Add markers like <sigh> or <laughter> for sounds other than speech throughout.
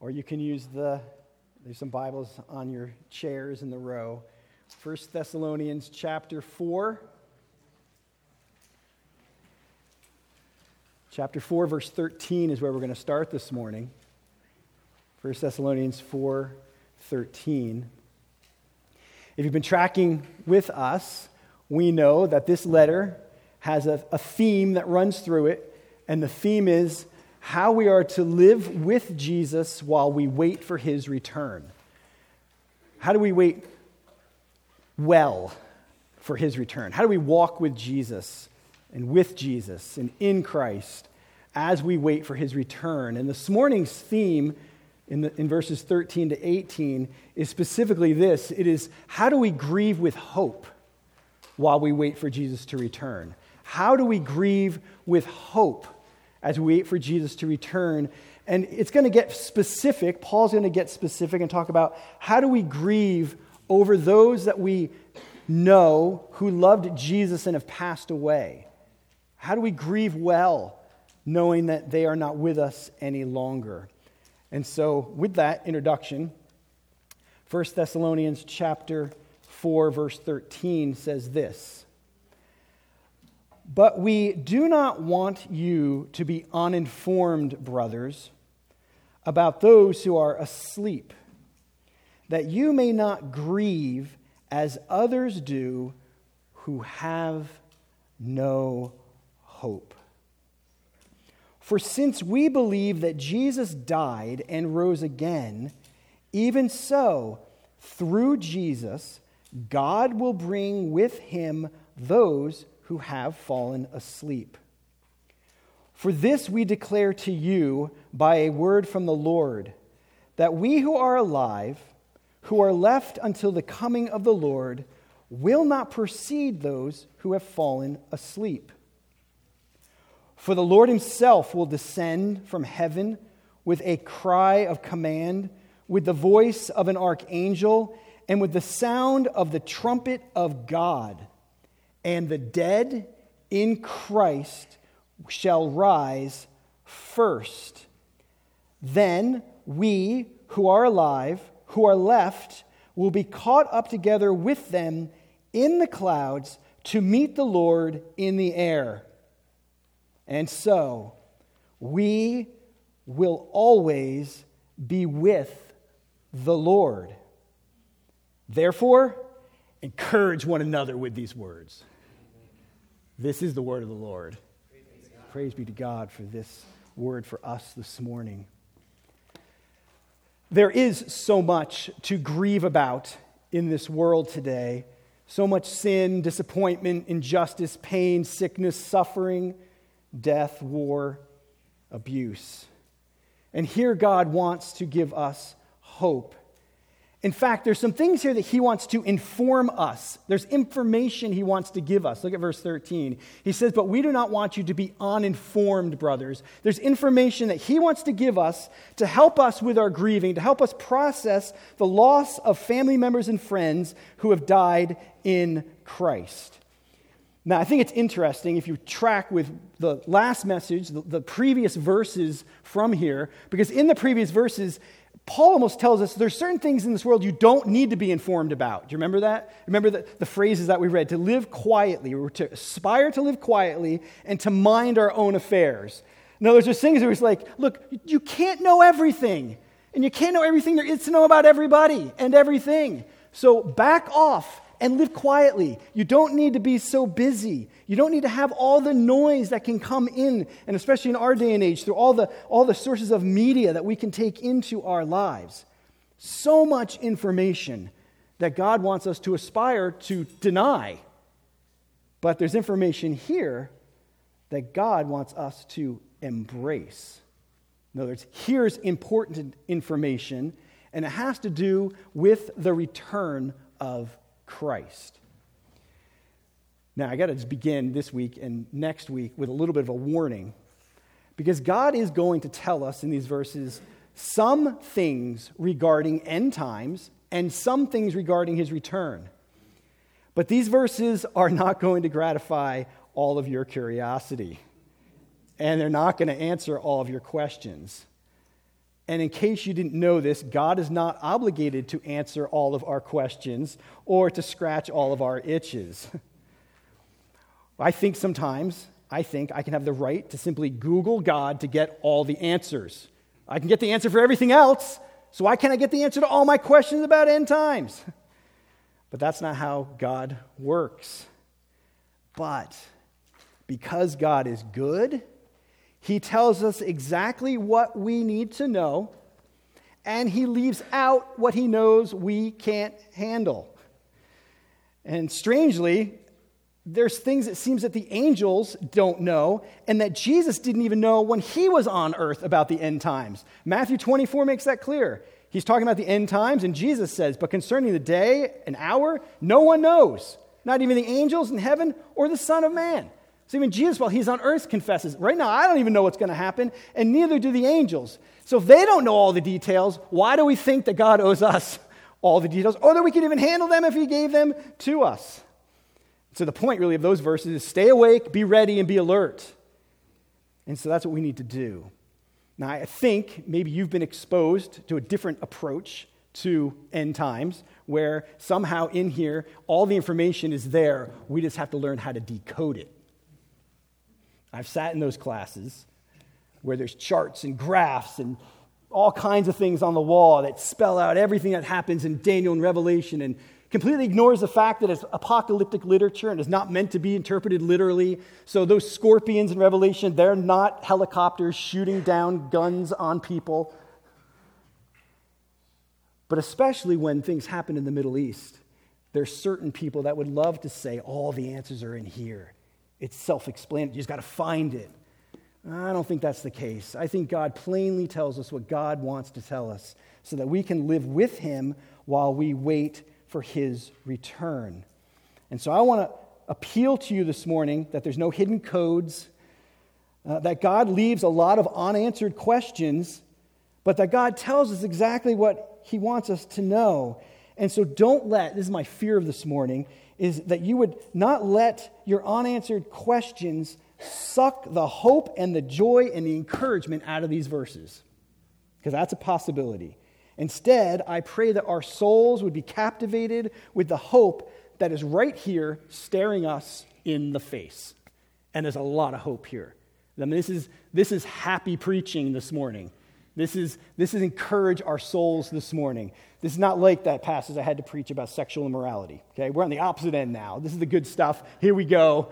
or you can use the, there's some Bibles on your chairs in the row. 1 Thessalonians chapter 4. Chapter 4, verse 13 is where we're going to start this morning. 1 Thessalonians 4 13. If you've been tracking with us, we know that this letter has a, a theme that runs through it, and the theme is how we are to live with Jesus while we wait for his return. How do we wait well for his return? How do we walk with Jesus and with Jesus and in Christ as we wait for his return? And this morning's theme in, the, in verses 13 to 18 is specifically this it is how do we grieve with hope while we wait for Jesus to return? How do we grieve with hope as we wait for Jesus to return? And it's going to get specific. Paul's going to get specific and talk about how do we grieve over those that we know who loved Jesus and have passed away? How do we grieve well knowing that they are not with us any longer? And so, with that introduction, 1 Thessalonians chapter 4 verse 13 says this: But we do not want you to be uninformed, brothers, about those who are asleep, that you may not grieve as others do who have no hope. For since we believe that Jesus died and rose again, even so, through Jesus, God will bring with him those who have fallen asleep. For this we declare to you by a word from the Lord, that we who are alive, who are left until the coming of the Lord, will not precede those who have fallen asleep. For the Lord himself will descend from heaven with a cry of command, with the voice of an archangel, and with the sound of the trumpet of God. And the dead in Christ shall rise first. Then we who are alive, who are left, will be caught up together with them in the clouds to meet the Lord in the air. And so, we will always be with the Lord. Therefore, encourage one another with these words. This is the word of the Lord. Praise be to God for this word for us this morning. There is so much to grieve about in this world today. So much sin, disappointment, injustice, pain, sickness, suffering death, war, abuse. And here God wants to give us hope. In fact, there's some things here that he wants to inform us. There's information he wants to give us. Look at verse 13. He says, But we do not want you to be uninformed, brothers. There's information that he wants to give us to help us with our grieving, to help us process the loss of family members and friends who have died in Christ. Now, I think it's interesting if you track with the last message, the, the, previous verses from here, because in the previous verses, Paul almost tells us there's certain things in this world you don't need to be informed about. Do you remember that? Remember the, the phrases that we read to live quietly, we're to aspire to live quietly and to mind our own affairs. In other words, there's things where he's like, look, you can't know everything, and you can't know everything there is to know about everybody and everything. So back off and live quietly. You don't need to be so busy. You don't need to have all the noise that can come in, and especially in our day and age, through all the, all the sources of media that we can take into our lives. So much information that God wants us to aspire to deny. But there's information here that God wants us to embrace. In other words, here's important information, and it has to do with the return of Christ. Now, I got to begin this week and next week with a little bit of a warning because God is going to tell us in these verses some things regarding end times and some things regarding his return. But these verses are not going to gratify all of your curiosity, and they're not going to answer all of your questions. And in case you didn't know this, God is not obligated to answer all of our questions or to scratch all of our itches. <laughs> I think sometimes, I think I can have the right to simply Google God to get all the answers. I can get the answer for everything else, so why can't I get the answer to all my questions about end times? <laughs> But that's not how God works. But because God is good, He tells us exactly what we need to know, and He leaves out what He knows we can't handle. And strangely, there's things it seems that the angels don't know and that Jesus didn't even know when he was on earth about the end times. Matthew 24 makes that clear. He's talking about the end times, and Jesus says, But concerning the day and hour, no one knows, not even the angels in heaven or the Son of Man. So even Jesus, while he's on earth, confesses, Right now, I don't even know what's going to happen, and neither do the angels. So if they don't know all the details, why do we think that God owes us all the details, or that we could even handle them if he gave them to us? So the point, really, of those verses is stay awake, be ready, and be alert. And so that's what we need to do. Now, I think maybe you've been exposed to a different approach to end times, where somehow in here, all the information is there. We just have to learn how to decode it. I've sat in those classes where there's charts and graphs and all kinds of things on the wall that spell out everything that happens in Daniel and Revelation and completely ignores the fact that it's apocalyptic literature and is not meant to be interpreted literally. So, those scorpions in Revelation, they're not helicopters shooting down guns on people. But especially when things happen in the Middle East, there's certain people that would love to say, all the answers are in here. It's self explanatory. You just got to find it. I don't think that's the case. I think God plainly tells us what God wants to tell us so that we can live with Him while we wait for his return. And so I want to appeal to you this morning that there's no hidden codes, uh, that God leaves a lot of unanswered questions, but that God tells us exactly what he wants us to know. And so don't let, this is my fear of this morning, is that you would not let your unanswered questions suck the hope and the joy and the encouragement out of these verses, because that's a possibility. Instead, I pray that our souls would be captivated with the hope that is right here staring us in the face. And there's a lot of hope here. I mean, this, is, this is happy preaching this morning. This is, this is encourage our souls this morning. This is not like that passage I had to preach about sexual immorality. Okay, we're on the opposite end now. This is the good stuff. Here we go.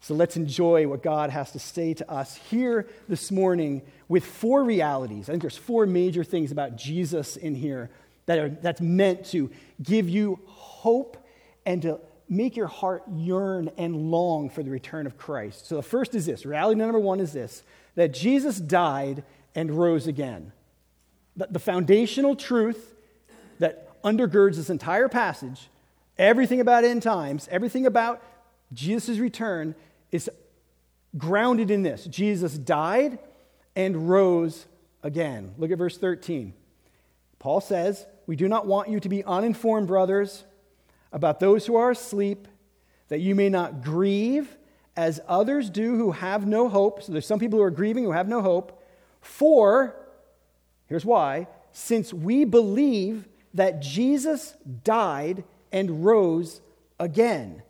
So let's enjoy what God has to say to us here this morning with four realities. I think there's four major things about Jesus in here that are, that's meant to give you hope and to make your heart yearn and long for the return of Christ. So the first is this reality number one is this that Jesus died and rose again. The foundational truth that undergirds this entire passage, everything about end times, everything about Jesus' return, is grounded in this Jesus died and rose again. Look at verse 13. Paul says, We do not want you to be uninformed, brothers, about those who are asleep, that you may not grieve as others do who have no hope. So there's some people who are grieving who have no hope. For, here's why, since we believe that Jesus died and rose again.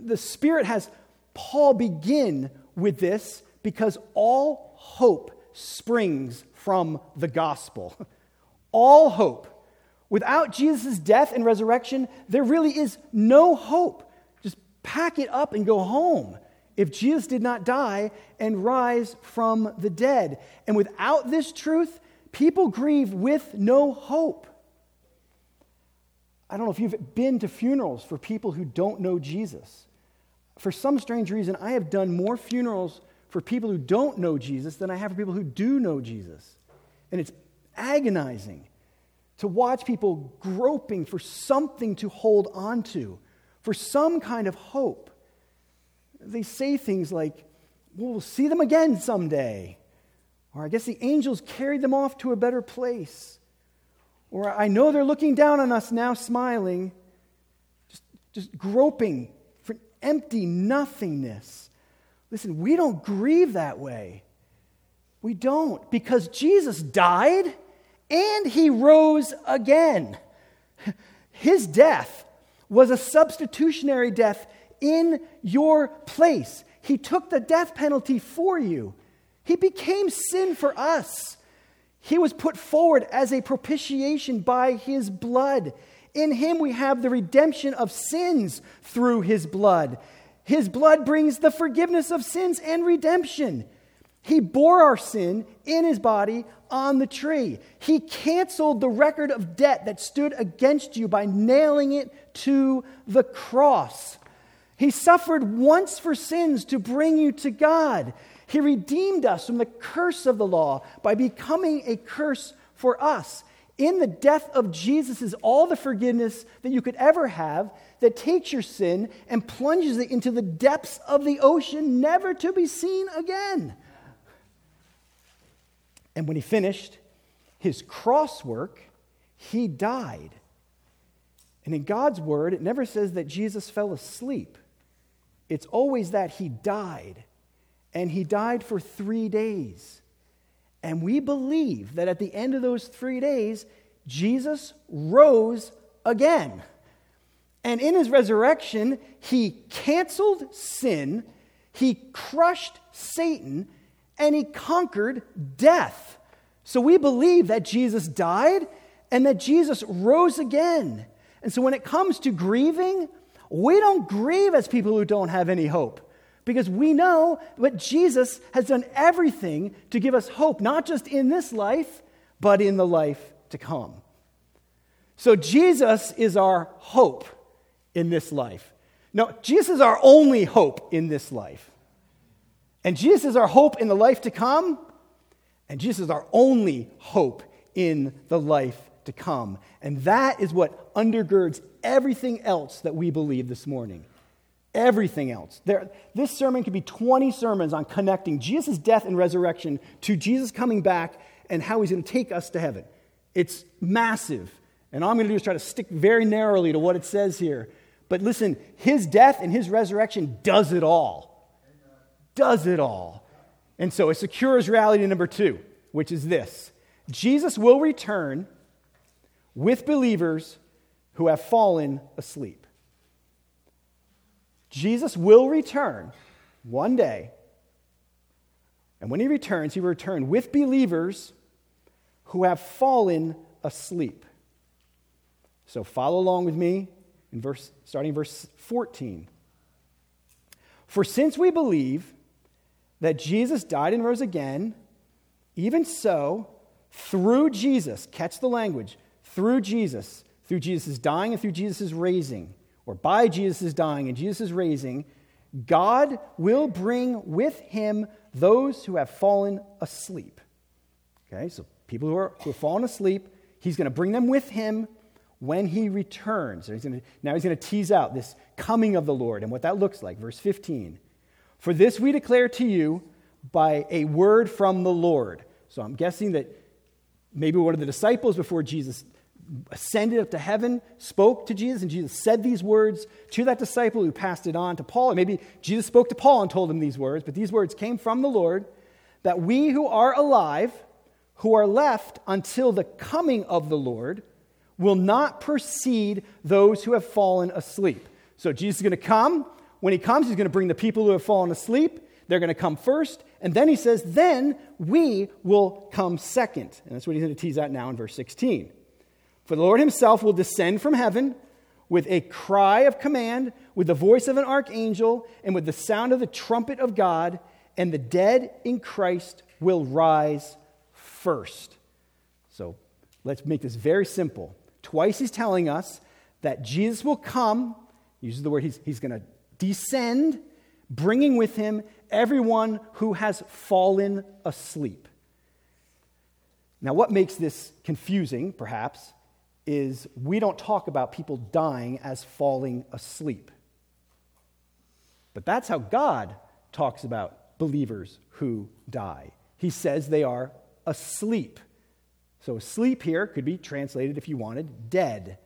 The Spirit has Paul begin with this because all hope springs from the gospel. <laughs> All hope. Without Jesus' death and resurrection, there really is no hope. Just pack it up and go home if Jesus did not die and rise from the dead. And without this truth, people grieve with no hope. I don't know if you've been to funerals for people who don't know Jesus for some strange reason, I have done more funerals for people who don't know Jesus than I have for people who do know Jesus. And it's agonizing to watch people groping for something to hold on to, for some kind of hope. They say things like, well, we'll see them again someday. Or I guess the angels carried them off to a better place. Or I know they're looking down on us now, smiling, just, just groping for empty nothingness. Listen, we don't grieve that way. We don't, because Jesus died and he rose again. His death was a substitutionary death in your place. He took the death penalty for you. He became sin for us. He was put forward as a propitiation by his blood. In him we have the redemption of sins through his blood. His blood brings the forgiveness of sins and redemption. He bore our sin in his body on the tree. He canceled the record of debt that stood against you by nailing it to the cross. He suffered once for sins to bring you to God. He redeemed us from the curse of the law by becoming a curse for us. In the death of Jesus is all the forgiveness that you could ever have that takes your sin and plunges it into the depths of the ocean, never to be seen again. And when he finished his cross work, he died. And in God's word, it never says that Jesus fell asleep, it's always that he died. And he died for three days. And we believe that at the end of those three days, Jesus rose again. And in his resurrection, he canceled sin, he crushed Satan, and he conquered death. So we believe that Jesus died and that Jesus rose again. And so when it comes to grieving, we don't grieve as people who don't have any hope because we know that Jesus has done everything to give us hope, not just in this life, but in the life to come. So Jesus is our hope in this life. No, Jesus is our only hope in this life. And Jesus is our hope in the life to come. And Jesus is our only hope in the life to come. And that is what undergirds everything else that we believe this morning everything else. There, this sermon could be 20 sermons on connecting Jesus' death and resurrection to Jesus coming back and how he's going to take us to heaven. It's massive. And all I'm going to do is try to stick very narrowly to what it says here. But listen, his death and his resurrection does it all. Does it all. And so it secures reality number two, which is this Jesus will return with believers who have fallen asleep. Jesus will return one day. And when he returns, he will return with believers who have fallen asleep. So follow along with me in verse starting verse 14. For since we believe that Jesus died and rose again, even so, through Jesus, catch the language, through Jesus, through Jesus' dying and through Jesus' raising, or by Jesus' dying and Jesus' raising, God will bring with him those who have fallen asleep. Okay, so people who, are, who have fallen asleep, he's going to bring them with him when he returns. He's gonna, now he's going to tease out this coming of the Lord and what that looks like. Verse 15. For this we declare to you by a word from the Lord. So I'm guessing that maybe one of the disciples before Jesus ascended up to heaven, spoke to Jesus, and Jesus said these words to that disciple who passed it on to Paul. Maybe Jesus spoke to Paul and told him these words, but these words came from the Lord that we who are alive, who are left until the coming of the Lord, will not precede those who have fallen asleep. So Jesus is going to come. When he comes, he's going to bring the people who have fallen asleep. They're going to come first. And then he says, then we will come second. And that's what he's going to tease out now in verse 16. For the Lord himself will descend from heaven with a cry of command, with the voice of an archangel, and with the sound of the trumpet of God, and the dead in Christ will rise first. So let's make this very simple. Twice he's telling us that Jesus will come, he uses the word he's, he's going to descend, bringing with him everyone who has fallen asleep. Now, what makes this confusing, perhaps, is we don't talk about people dying as falling asleep. But that's how God talks about believers who die. He says they are asleep. So, asleep here could be translated, if you wanted, dead.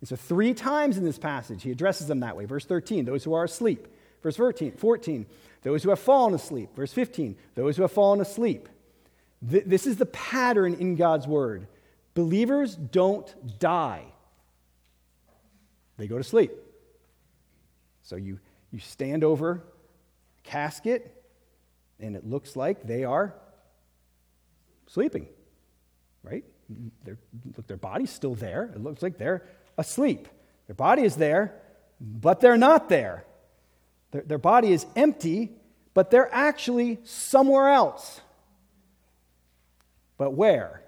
And so, three times in this passage, he addresses them that way. Verse 13, those who are asleep. Verse 14, 14 those who have fallen asleep. Verse 15, those who have fallen asleep. Th- this is the pattern in God's word. Believers don't die, they go to sleep. So you, you stand over casket, and it looks like they are sleeping, right? Their, look, their body's still there. It looks like they're asleep. Their body is there, but they're not there. Their, their body is empty, but they're actually somewhere else. But where?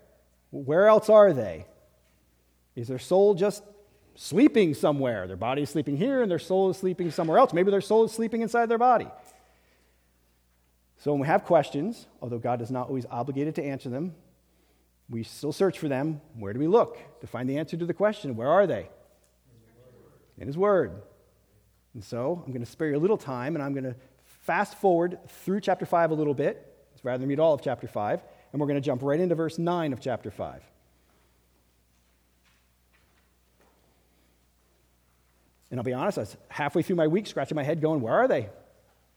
Where else are they? Is their soul just sleeping somewhere? Their body is sleeping here and their soul is sleeping somewhere else. Maybe their soul is sleeping inside their body. So when we have questions, although God is not always obligated to answer them, we still search for them. Where do we look to find the answer to the question? Where are they? In His Word. And so I'm going to spare you a little time and I'm going to fast forward through chapter 5 a little bit, rather than read all of chapter 5, and we're going to jump right into verse 9 of chapter 5. And I'll be honest, I was halfway through my week scratching my head going, Where are they?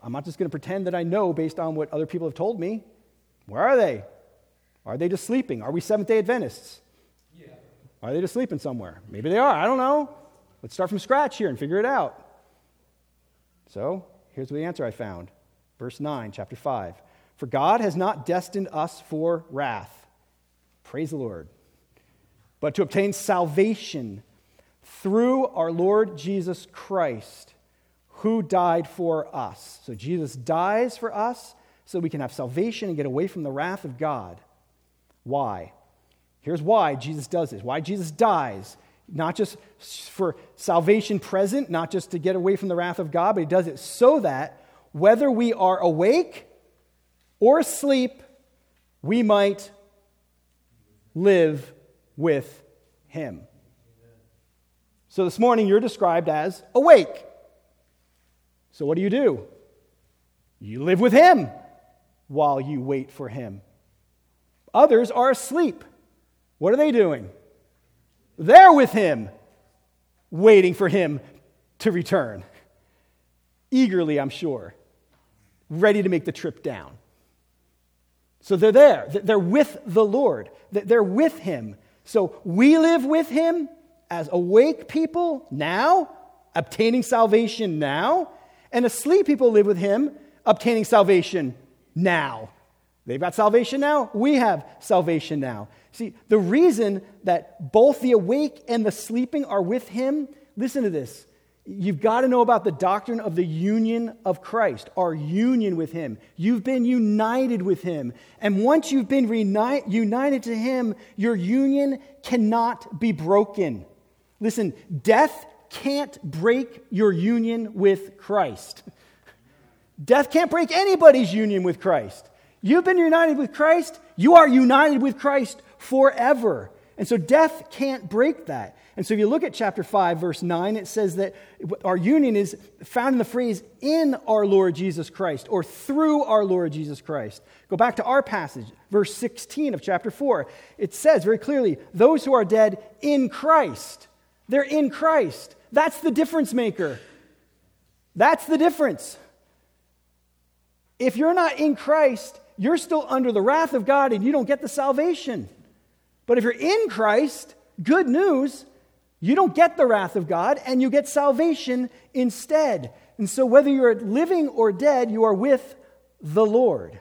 I'm not just going to pretend that I know based on what other people have told me. Where are they? Are they just sleeping? Are we Seventh day Adventists? Yeah. Are they just sleeping somewhere? Maybe they are. I don't know. Let's start from scratch here and figure it out. So here's the answer I found. Verse 9, chapter 5. For God has not destined us for wrath. Praise the Lord. But to obtain salvation through our Lord Jesus Christ, who died for us. So Jesus dies for us so we can have salvation and get away from the wrath of God. Why? Here's why Jesus does this. Why Jesus dies not just for salvation present, not just to get away from the wrath of God, but he does it so that whether we are awake or sleep, we might live with him. So this morning you're described as awake. So what do you do? You live with him while you wait for him. Others are asleep. What are they doing? They're with him, waiting for him to return. Eagerly, I'm sure, ready to make the trip down. So they're there. They're with the Lord. They're with him. So we live with him as awake people now, obtaining salvation now, and asleep people live with him, obtaining salvation now. They've got salvation now. We have salvation now. See, the reason that both the awake and the sleeping are with him, listen to this. You've got to know about the doctrine of the union of Christ, our union with him. You've been united with him. And once you've been reuni- united to him, your union cannot be broken. Listen, death can't break your union with Christ. Death can't break anybody's union with Christ. You've been united with Christ, you are united with Christ forever. And so death can't break that. And so if you look at chapter 5, verse 9, it says that our union is found in the phrase in our Lord Jesus Christ or through our Lord Jesus Christ. Go back to our passage, verse 16 of chapter 4. It says very clearly, those who are dead in Christ, they're in Christ. That's the difference maker. That's the difference. If you're not in Christ, you're still under the wrath of God and you don't get the salvation. But if you're in Christ, good news, you don't get the wrath of God and you get salvation instead. And so, whether you're living or dead, you are with the Lord.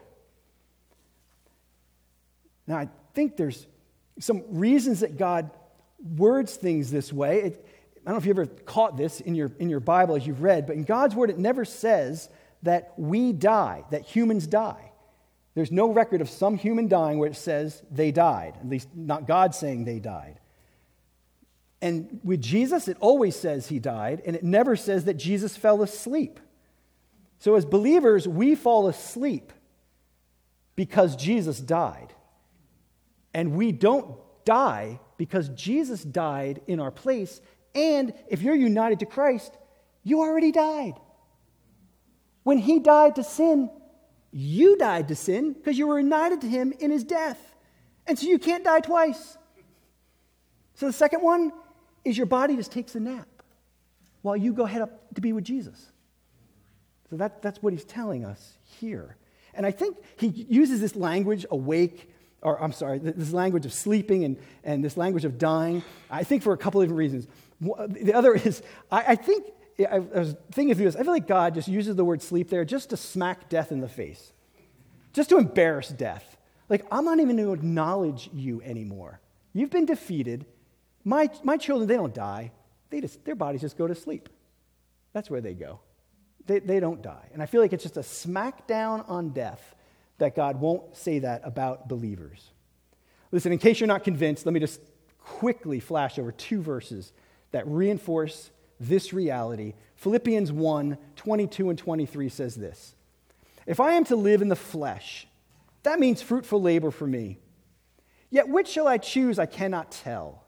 Now, I think there's some reasons that God words things this way. It, I don't know if you ever caught this in your, in your Bible as you've read, but in God's word, it never says that we die, that humans die. There's no record of some human dying where it says they died, at least not God saying they died. And with Jesus, it always says he died, and it never says that Jesus fell asleep. So, as believers, we fall asleep because Jesus died. And we don't die because Jesus died in our place. And if you're united to Christ, you already died. When he died to sin, you died to sin because you were united to him in his death. And so you can't die twice. So the second one is your body just takes a nap while you go head up to be with Jesus. So that, that's what he's telling us here. And I think he uses this language, awake, or I'm sorry, this language of sleeping and, and this language of dying, I think for a couple of different reasons. The other is, I, I think, I, was thinking through this, I feel like God just uses the word sleep there just to smack death in the face, just to embarrass death. Like, I'm not even going to acknowledge you anymore. You've been defeated. My, my children, they don't die. They just, their bodies just go to sleep. That's where they go. They, they don't die. And I feel like it's just a smackdown on death that God won't say that about believers. Listen, in case you're not convinced, let me just quickly flash over two verses that reinforce this reality. Philippians 1 22 and 23 says this If I am to live in the flesh, that means fruitful labor for me. Yet which shall I choose? I cannot tell.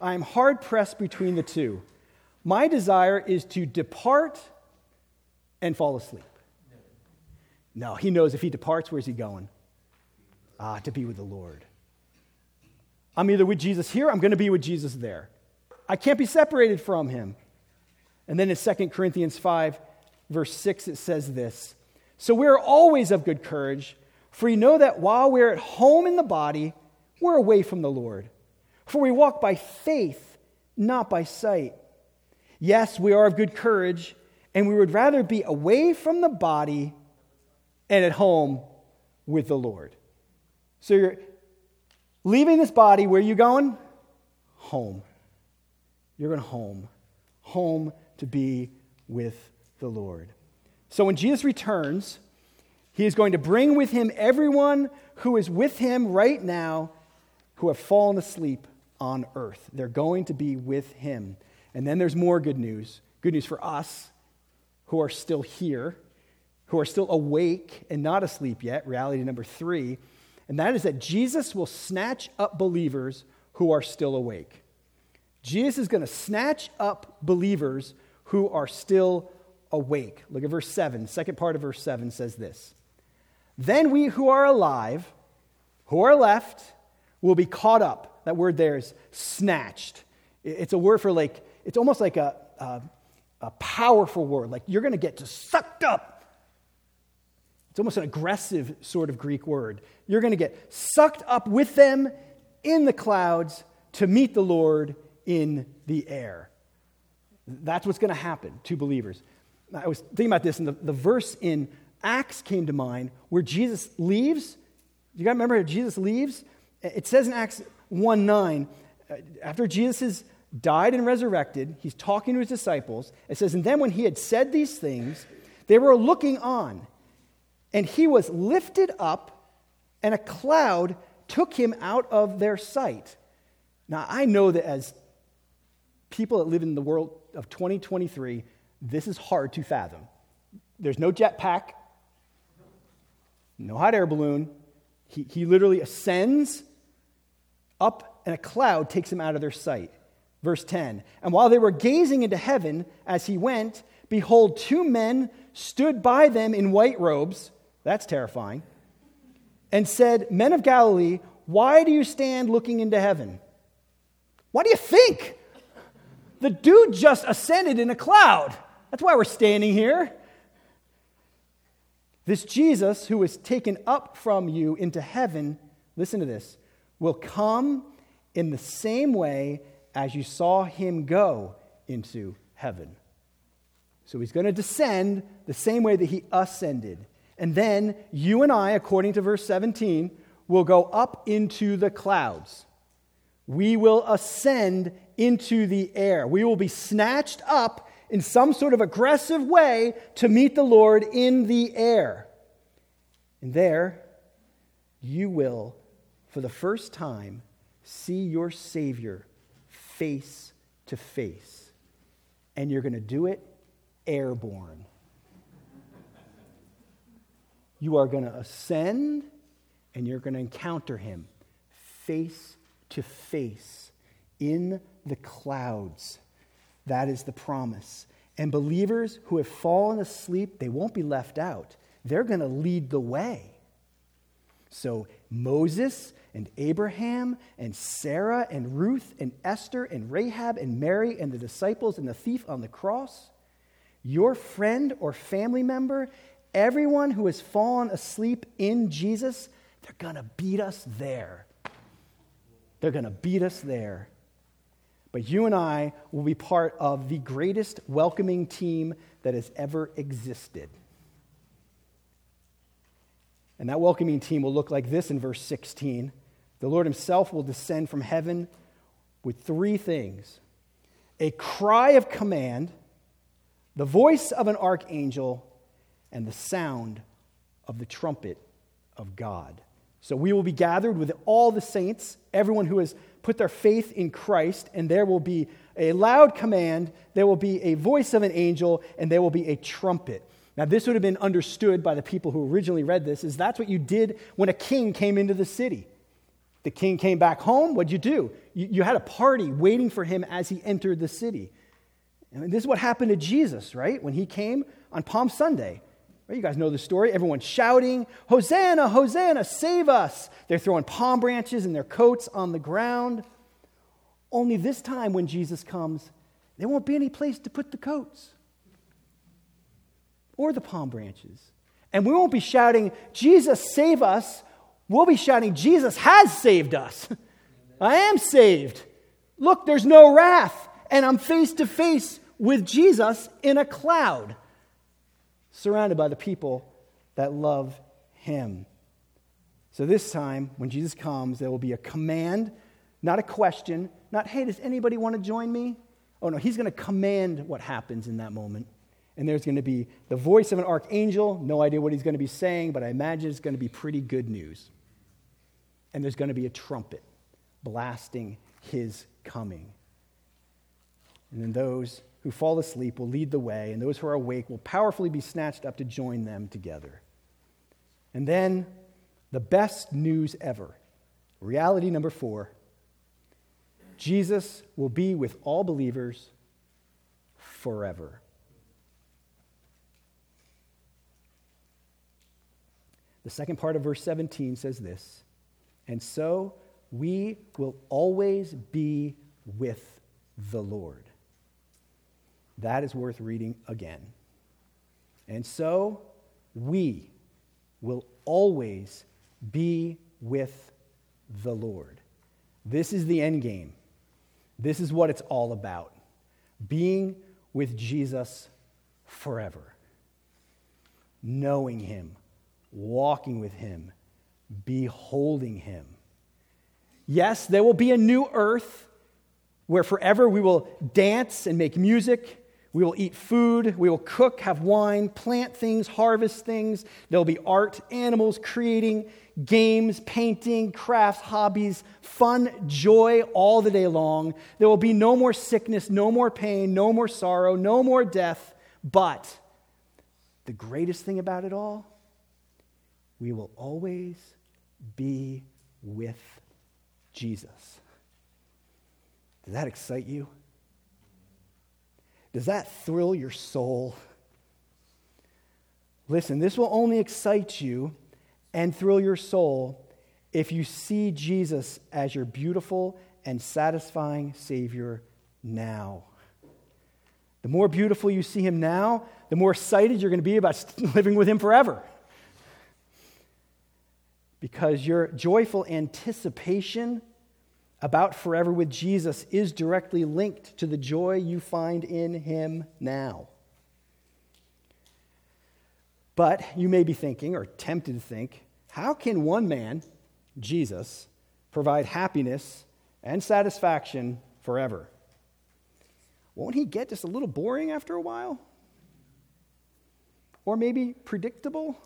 I am hard pressed between the two. My desire is to depart and fall asleep. No, he knows if he departs, where's he going? Ah, to be with the Lord. I'm either with Jesus here, I'm going to be with Jesus there. I can't be separated from him. And then in 2 Corinthians 5, verse 6, it says this So we're always of good courage, for you know that while we're at home in the body, we're away from the Lord. For we walk by faith, not by sight. Yes, we are of good courage, and we would rather be away from the body and at home with the Lord. So you're leaving this body, where are you going? Home. You're going home. Home to be with the Lord. So when Jesus returns, he is going to bring with him everyone who is with him right now who have fallen asleep on earth. They're going to be with him. And then there's more good news. Good news for us who are still here who are still awake and not asleep yet, reality number three, and that is that Jesus will snatch up believers who are still awake. Jesus is going to snatch up believers who are still awake. Look at verse 7. Second part of verse 7 says this Then we who are alive, who are left, will be caught up. That word there is snatched. It's a word for like, it's almost like a, a, a powerful word. Like you're going to get just sucked up it's almost an aggressive sort of Greek word. You're going to get sucked up with them in the clouds to meet the Lord in the air. That's what's going to happen to believers. I was thinking about this, and the, the verse in Acts came to mind where Jesus leaves. You got to remember Jesus leaves? It says in Acts 1 9, uh, after Jesus has died and resurrected, he's talking to his disciples. It says, And then when he had said these things, they were looking on and he was lifted up, and a cloud took him out of their sight. Now, I know that as people that live in the world of 2023, this is hard to fathom. There's no jetpack, no hot air balloon. He, he literally ascends up, and a cloud takes him out of their sight. Verse 10 And while they were gazing into heaven as he went, behold, two men stood by them in white robes that's terrifying. And said, Men of Galilee, why do you stand looking into heaven? What do you think? The dude just ascended in a cloud. That's why we're standing here. This Jesus, who was taken up from you into heaven, listen to this, will come in the same way as you saw him go into heaven. So he's going to descend the same way that he ascended. And then you and I, according to verse 17, will go up into the clouds. We will ascend into the air. We will be snatched up in some sort of aggressive way to meet the Lord in the air. And there, you will, for the first time, see your Savior face to face. And you're going to do it airborne you are going to ascend and you're going to encounter him face to face in the clouds. That is the promise. And believers who have fallen asleep, they won't be left out. They're going to lead the way. So Moses and Abraham and Sarah and Ruth and Esther and Rahab and Mary and the disciples and the thief on the cross, your friend or family member Everyone who has fallen asleep in Jesus, They're going to beat us there. They're going to beat us there. But you and I will be part of the greatest welcoming team that has ever existed. And that welcoming team will look like this in verse 16. The Lord Himself will descend from heaven with three things a cry of command, the voice of an archangel, and the sound of the trumpet of God. So we will be gathered with all the saints, everyone who has put their faith in Christ, and there will be a loud command, there will be a voice of an angel, and there will be a trumpet. Now, this would have been understood by the people who originally read this, is that's what you did when a king came into the city. The king came back home, what'd you do? You, you had a party waiting for him as he entered the city. And this is what happened to Jesus, right? When he came on Palm Sunday. Right? You guys know the story. Everyone's shouting, Hosanna, Hosanna, save us. They're throwing palm branches and their coats on the ground. Only this time, when Jesus comes, there won't be any place to put the coats or the palm branches. And we won't be shouting, Jesus, save us. We'll be shouting, Jesus has saved us. <laughs> I am saved. Look, there's no wrath. And I'm face to face with Jesus in a cloud, surrounded by the people that love him. So this time, when Jesus comes, there will be a command, not a question, not, hey, does anybody want to join me? Oh, no, he's going to command what happens in that moment. And there's going to be the voice of an archangel. No idea what he's going to be saying, but I imagine it's going to be pretty good news. And there's going to be a trumpet blasting his coming. And then those who fall asleep will lead the way, and those who are awake will powerfully be snatched up to join them together. And then the best news ever reality number four Jesus will be with all believers forever. The second part of verse 17 says this And so we will always be with the Lord. That is worth reading again. And so we will always be with the Lord. This is the end game. This is what it's all about being with Jesus forever, knowing Him, walking with Him, beholding Him. Yes, there will be a new earth where forever we will dance and make music. We will eat food, we will cook, have wine, plant things, harvest things. There'll be art, animals, creating, games, painting, crafts, hobbies, fun, joy all the day long. There will be no more sickness, no more pain, no more sorrow, no more death. But the greatest thing about it all, we will always be with Jesus. Does that excite you? Does that thrill your soul? Listen, this will only excite you and thrill your soul if you see Jesus as your beautiful and satisfying Savior now. The more beautiful you see Him now, the more excited you're going to be about <laughs> living with Him forever. Because your joyful anticipation about forever with Jesus is directly linked to the joy you find in Him now. But you may be thinking, or tempted to think, how can one man, Jesus, provide happiness and satisfaction forever? Won't he get just a little boring after a while? Or maybe predictable?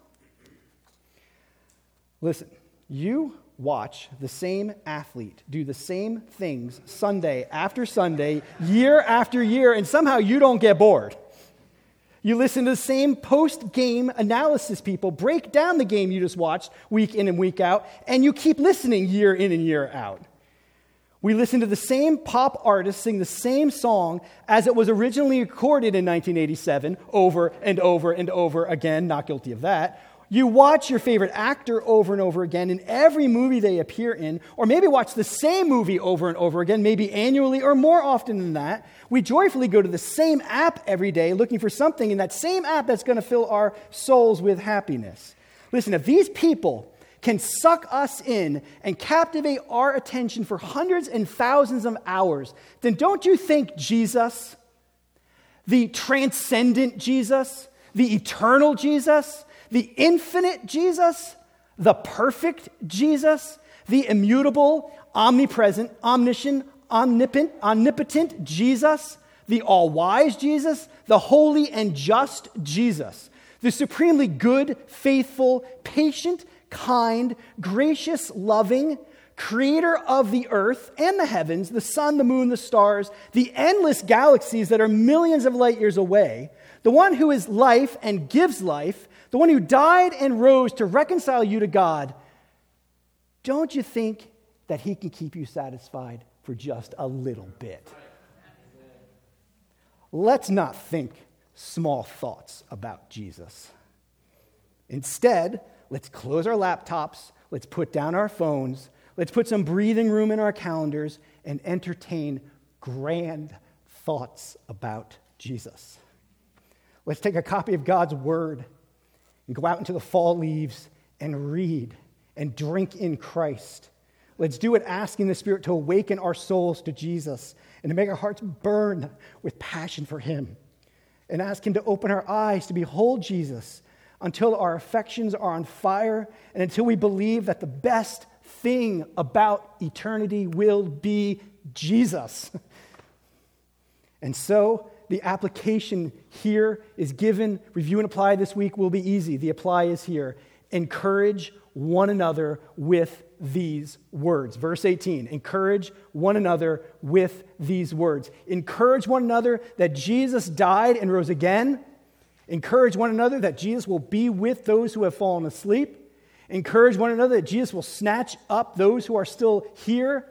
Listen, you watch the same athlete do the same things Sunday after Sunday, year after year, and somehow you don't get bored. You listen to the same post game analysis people break down the game you just watched week in and week out, and you keep listening year in and year out. We listen to the same pop artist sing the same song as it was originally recorded in 1987 over and over and over again, not guilty of that. You watch your favorite actor over and over again in every movie they appear in, or maybe watch the same movie over and over again, maybe annually or more often than that. We joyfully go to the same app every day looking for something in that same app that's going to fill our souls with happiness. Listen, if these people can suck us in and captivate our attention for hundreds and thousands of hours, then don't you think Jesus, the transcendent Jesus, the eternal Jesus, the infinite Jesus, the perfect Jesus, the immutable, omnipresent, omniscient, omnipotent, omnipotent Jesus, the all wise Jesus, the holy and just Jesus, the supremely good, faithful, patient, kind, gracious, loving, creator of the earth and the heavens, the sun, the moon, the stars, the endless galaxies that are millions of light years away, the one who is life and gives life, the one who died and rose to reconcile you to God, don't you think that he can keep you satisfied for just a little bit? Let's not think small thoughts about Jesus. Instead, let's close our laptops, let's put down our phones, let's put some breathing room in our calendars, and entertain grand thoughts about Jesus. Let's take a copy of God's Word and go out into the fall leaves and read and drink in Christ. Let's do it asking the Spirit to awaken our souls to Jesus and to make our hearts burn with passion for Him. And ask Him to open our eyes to behold Jesus until our affections are on fire and until we believe that the best thing about eternity will be Jesus. <laughs> And so, the application here is given, review and apply this week will be easy. The apply is here. Encourage one another with these words. Verse 18 encourage one another with these words. Encourage one another that Jesus died and rose again. Encourage one another that Jesus will be with those who have fallen asleep. Encourage one another that Jesus will snatch up those who are still here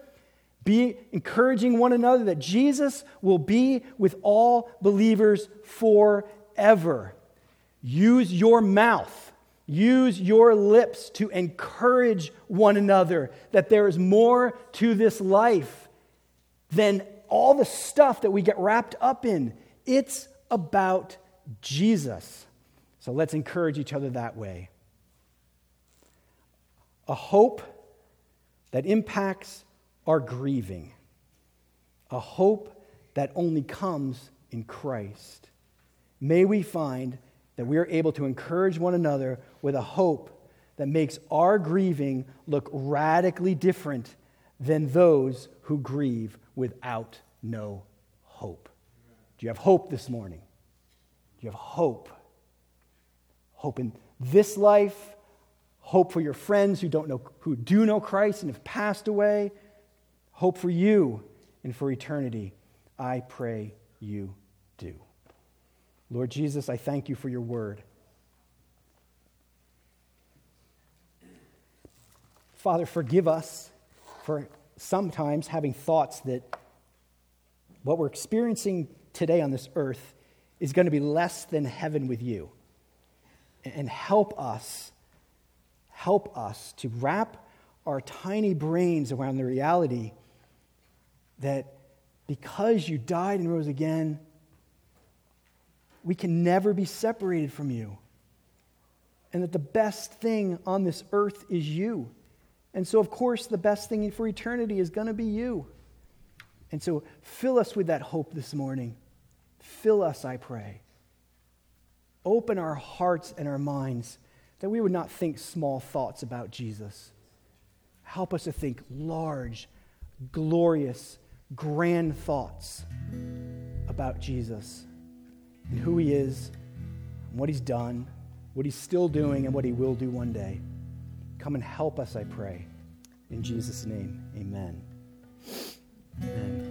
be encouraging one another that Jesus will be with all believers forever. Use your mouth, use your lips to encourage one another that there is more to this life than all the stuff that we get wrapped up in. It's about Jesus. So let's encourage each other that way. A hope that impacts are grieving, a hope that only comes in Christ. May we find that we are able to encourage one another with a hope that makes our grieving look radically different than those who grieve without no hope. Do you have hope this morning? Do you have hope? Hope in this life, hope for your friends who don't know who do know Christ and have passed away, hope for you and for eternity, I pray you do. Lord Jesus, I thank you for your word. Father, forgive us for sometimes having thoughts that what we're experiencing today on this earth is going to be less than heaven with you. And help us, help us to wrap our tiny brains around the reality that because you died and rose again, we can never be separated from you. And that the best thing on this earth is you. And so, of course, the best thing for eternity is going to be you. And so, fill us with that hope this morning. Fill us, I pray. Open our hearts and our minds that we would not think small thoughts about Jesus. Help us to think large, glorious, grand thoughts about Jesus and who he is, and what he's done, what he's still doing, and what he will do one day. Come and help us, I pray. In Jesus' name, amen. Amen.